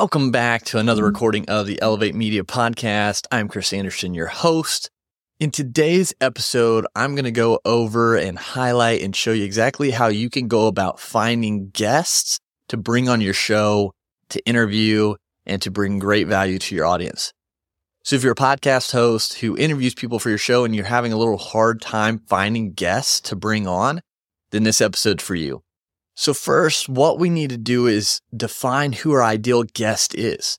Welcome back to another mm-hmm. recording of the Elevate Media Podcast. I'm Chris Anderson, your host. In today's episode, I'm going to go over and highlight and show you exactly how you can go about finding guests to bring on your show, to interview, and to bring great value to your audience. So if you're a podcast host who interviews people for your show and you're having a little hard time finding guests to bring on, then this episode's for you. So first, what we need to do is define who our ideal guest is.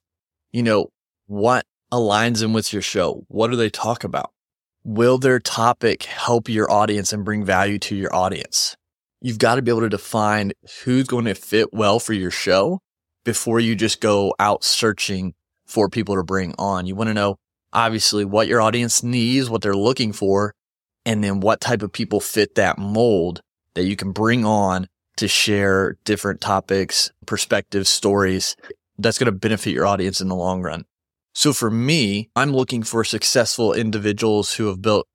You know, what aligns them with your show? What do they talk about? Will their topic help your audience and bring value to your audience? You've got to be able to define who's going to fit well for your show before you just go out searching for people to bring on. You want to know obviously what your audience needs, what they're looking for, and then what type of people fit that mold that you can bring on to share different topics, perspectives, stories that's going to benefit your audience in the long run. So for me, I'm looking for successful individuals who have built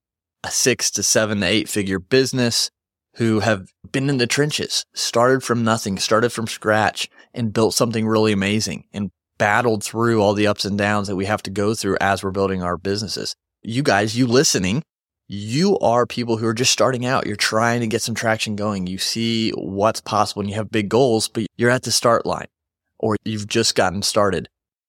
a six to seven to eight figure business, who have been in the trenches, started from nothing, started from scratch and built something really amazing and battled through all the ups and downs that we have to go through as we're building our businesses. You guys, you listening, you are people who are just starting out. You're trying to get some traction going. You see what's possible and you have big goals, but you're at the start line or you've just gotten started.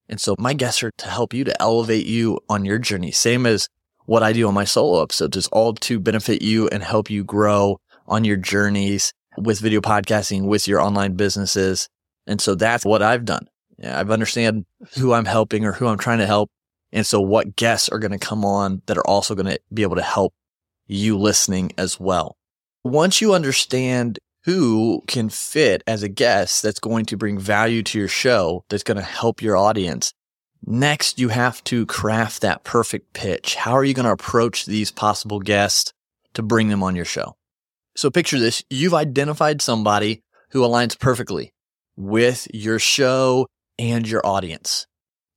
And so my guests are to help you to elevate you on your journey. Same as what I do on my solo episodes is all to benefit you and help you grow on your journeys with video podcasting, with your online businesses. And so that's what I've done. I've understand who I'm helping or who I'm trying to help. And so what guests are going to come on that are also going to be able to help you listening as well. Once you understand who can fit as a guest that's going to bring value to your show, that's going to help your audience, next you have to craft that perfect pitch. How are you going to approach these possible guests to bring them on your show? So picture this. You've identified somebody who aligns perfectly with your show and your audience.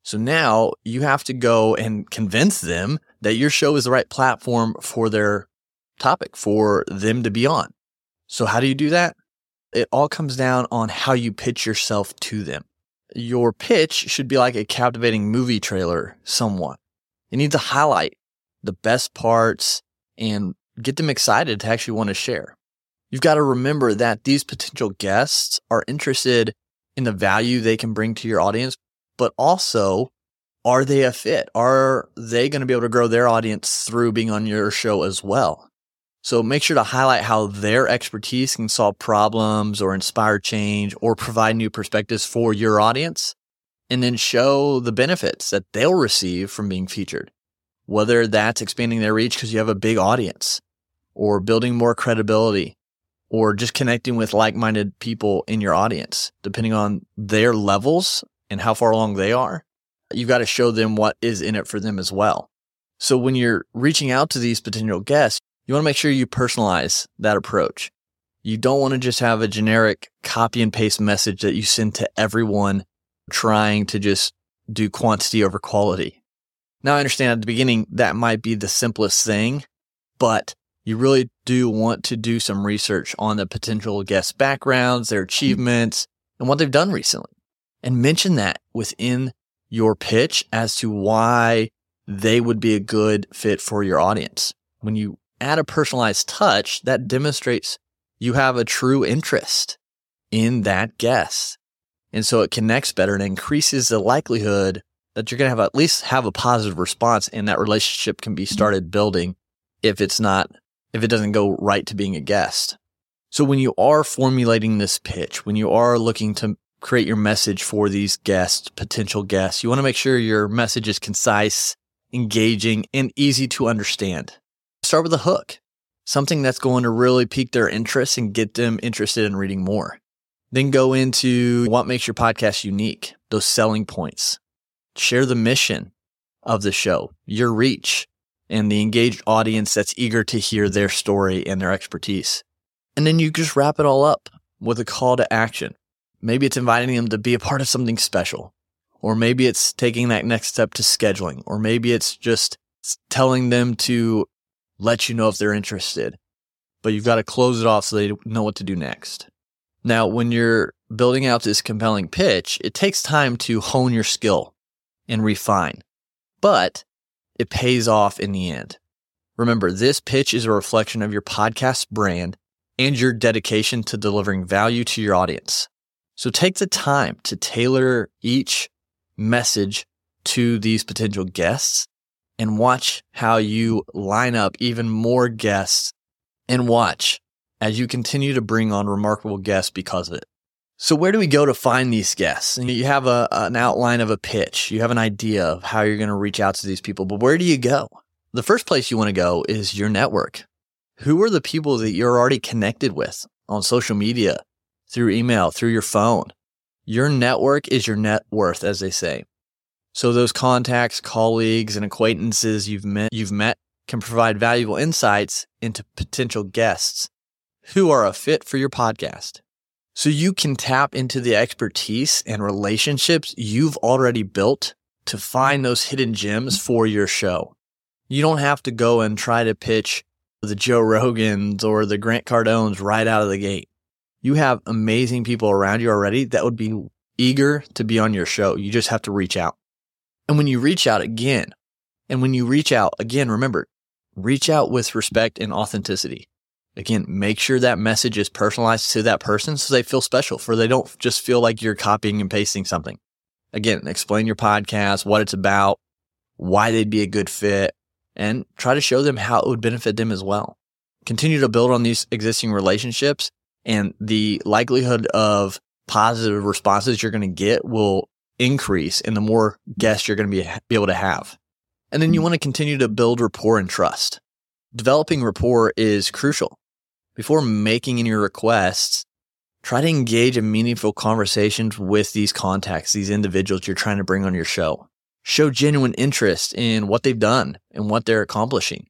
So now you have to go and convince them that your show is the right platform for their topic, for them to be on. So how do you do that? It all comes down on how you pitch yourself to them. Your pitch should be like a captivating movie trailer somewhat. You need to highlight the best parts and get them excited to actually want to share. You've got to remember that these potential guests are interested in the value they can bring to your audience, but also are they a fit? Are they going to be able to grow their audience through being on your show as well? So make sure to highlight how their expertise can solve problems or inspire change or provide new perspectives for your audience. And then show the benefits that they'll receive from being featured, whether that's expanding their reach because you have a big audience or building more credibility or just connecting with like minded people in your audience, depending on their levels and how far along they are, you've got to show them what is in it for them as well. So when you're reaching out to these potential guests, you want to make sure you personalize that approach. You don't want to just have a generic copy and paste message that you send to everyone trying to just do quantity over quality. Now I understand at the beginning that might be the simplest thing, but you really do want to do some research on the potential guest backgrounds, their achievements, and what they've done recently and mention that within your pitch as to why they would be a good fit for your audience. When you add a personalized touch, that demonstrates you have a true interest in that guest. And so it connects better and increases the likelihood that you're going to have at least have a positive response and that relationship can be started building if it's not, if it doesn't go right to being a guest. So when you are formulating this pitch, when you are looking to create your message for these guests, potential guests. You want to make sure your message is concise, engaging, and easy to understand. Start with a hook, something that's going to really pique their interest and get them interested in reading more. Then go into what makes your podcast unique, those selling points. Share the mission. of the show, your reach, and the engaged audience that's eager to hear their story and their expertise. And then you just wrap it all up with a call to action. Maybe it's inviting them to be a part of something special, or maybe it's taking that next step to scheduling, or maybe it's just telling them to let you know if they're interested. But you've got to close it off so they know what to do next. Now, when you're building out this compelling pitch, it takes time to hone your skill and refine, but it pays off in the end. Remember, this pitch is a reflection of your podcast brand and your dedication to delivering value to your audience. So take the time to tailor each message to these potential guests and watch how you line up even more guests and watch as you continue to bring on remarkable guests because of it. So where do we go to find these guests? You have a, an outline of a pitch. You have an idea of how you're going to reach out to these people, but where do you go? The first place you want to go is your network. Who are the people that you're already connected with on social media, through email, through your phone? Your network is your net worth, as they say. So those contacts, colleagues, and acquaintances you've met, you've met can provide valuable insights into potential guests who are a fit for your podcast. So you can tap into the expertise and relationships you've already built to find those hidden gems for your show. You don't have to go and try to pitch the Joe Rogans or the Grant Cardones right out of the gate. You have amazing people around you already that would be eager to be on your show. You just have to reach out. And when you reach out again, and when you reach out again, remember, reach out with respect and authenticity. Again, make sure that message is personalized to that person so they feel special, for they don't just feel like you're copying and pasting something. Again, explain your podcast, what it's about, why they'd be a good fit, and try to show them how it would benefit them as well. Continue to build on these existing relationships and the likelihood of positive responses you're going to get will increase and the more guests you're going to be, be able to have. And then you hmm. want to continue to build rapport and trust. Developing rapport is crucial before making any requests, try to engage in meaningful conversations with these contacts, these individuals you're trying to bring on your show. Show genuine interest in what they've done and what they're accomplishing,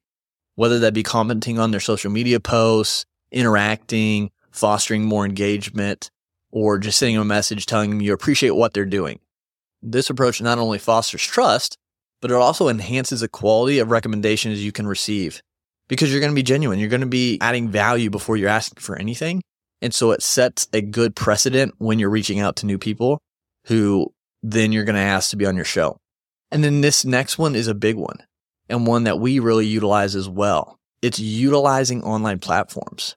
whether that be commenting on their social media posts, interacting, fostering more engagement, or just sending them a message telling them you appreciate what they're doing. This approach not only fosters trust, but it also enhances the quality of recommendations you can receive because you're going to be genuine. You're going to be adding value before you're asking for anything. And so it sets a good precedent when you're reaching out to new people who then you're going to ask to be on your show. And then this next one is a big one and one that we really utilize as well. It's utilizing online platforms.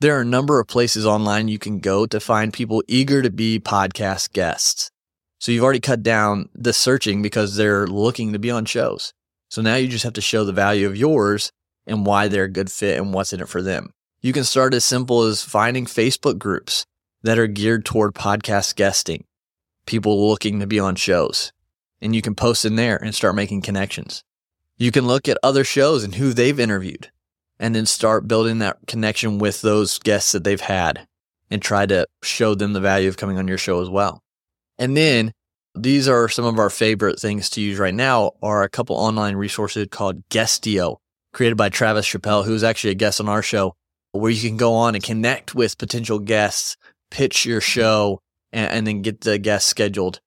There are a number of places online you can go to find people eager to be podcast guests. So you've already cut down the searching because they're looking to be on shows. So now you just have to show the value of yours and why they're a good fit and what's in it for them. You can start as simple as finding Facebook groups that are geared toward podcast guesting, people looking to be on shows, and you can post in there and start making connections. You can look at other shows and who they've interviewed and then start building that connection with those guests that they've had and try to show them the value of coming on your show as well. And then these are some of our favorite things to use right now are a couple online resources called Guestio created by Travis Chappell, who's actually a guest on our show, where you can go on and connect with potential guests, pitch your show, and, and then get the guests scheduled.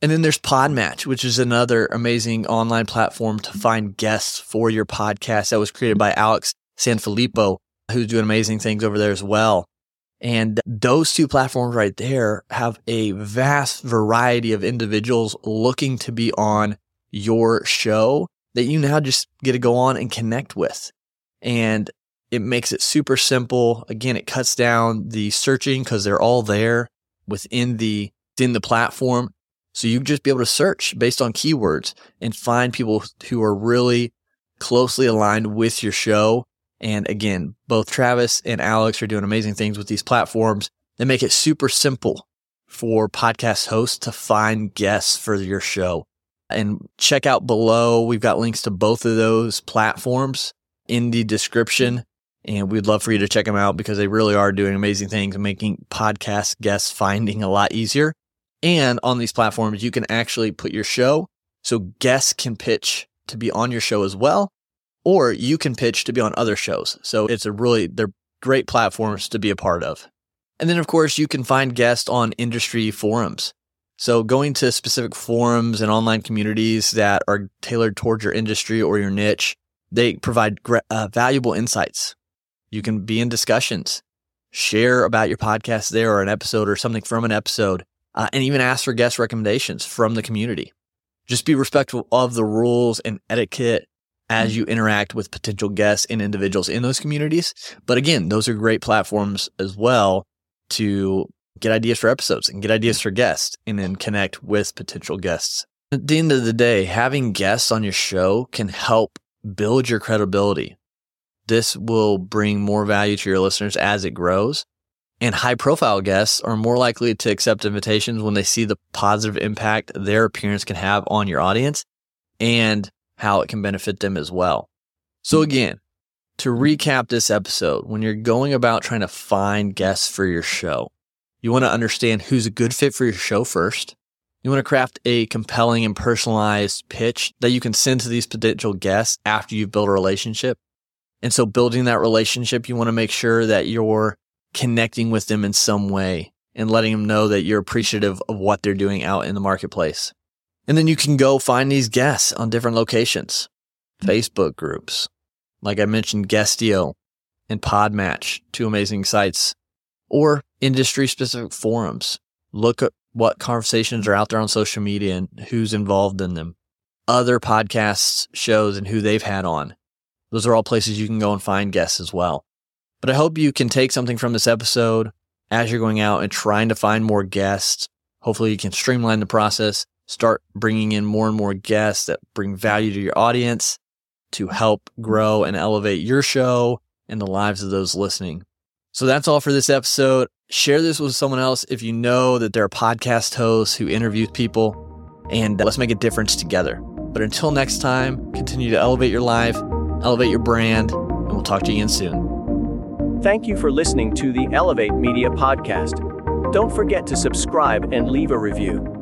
And then there's Podmatch, which is another amazing online platform to find guests for your podcast that was created by Alex Sanfilippo, who's doing amazing things over there as well. And those two platforms right there have a vast variety of individuals looking to be on your show that you now just get to go on and connect with. And it makes it super simple. Again, it cuts down the searching because they're all there within the within the platform. So you just be able to search based on keywords and find people who are really closely aligned with your show. And again, both Travis and Alex are doing amazing things with these platforms that make it super simple for podcast hosts to find guests for your show and check out below. We've got links to both of those platforms in the description. And we'd love for you to check them out because they really are doing amazing things making podcast guest finding a lot easier. And on these platforms, you can actually put your show So guests can pitch to be on your show as well, or you can pitch to be on other shows. So it's a really, they're great platforms to be a part of. And then, of course, you can find guests on industry forums. So going to specific forums and online communities that are tailored towards your industry or your niche, they provide uh, valuable insights. You can be in discussions, share about your podcast there or an episode or something from an episode, uh, and even ask for guest recommendations from the community. Just be respectful of the rules and etiquette as you interact with potential guests and individuals in those communities. But again, those are great platforms as well to get ideas for episodes and get ideas for guests and then connect with potential guests. At the end of the day, having guests on your show can help build your credibility. This will bring more value to your listeners as it grows. And high profile guests are more likely to accept invitations when they see the positive impact their appearance can have on your audience and how it can benefit them as well. So mm-hmm. again, to recap this episode, when you're going about trying to find guests for your show, you want to understand who's a good fit for your show first. You want to craft a compelling and personalized pitch that you can send to these potential guests after you've built a relationship. And so building that relationship, you want to make sure that you're connecting with them in some way and letting them know that you're appreciative of what they're doing out in the marketplace. And then you can go find these guests on different locations, hmm. Facebook groups. Like I mentioned, Guestio and Podmatch, two amazing sites, or industry specific forums. Look at what conversations are out there on social media and who's involved in them. Other podcasts, shows, and who they've had on. Those are all places you can go and find guests as well. But I hope you can take something from this episode as you're going out and trying to find more guests. Hopefully, you can streamline the process, start bringing in more and more guests that bring value to your audience to help grow and elevate your show and the lives of those listening. So that's all for this episode. Share this with someone else if you know that there are podcast hosts who interview people, and uh, let's make a difference together. But until next time, continue to elevate your life, elevate your brand, and we'll talk to you again soon. Thank you for listening to the Elevate Media Podcast. Don't forget to subscribe and leave a review.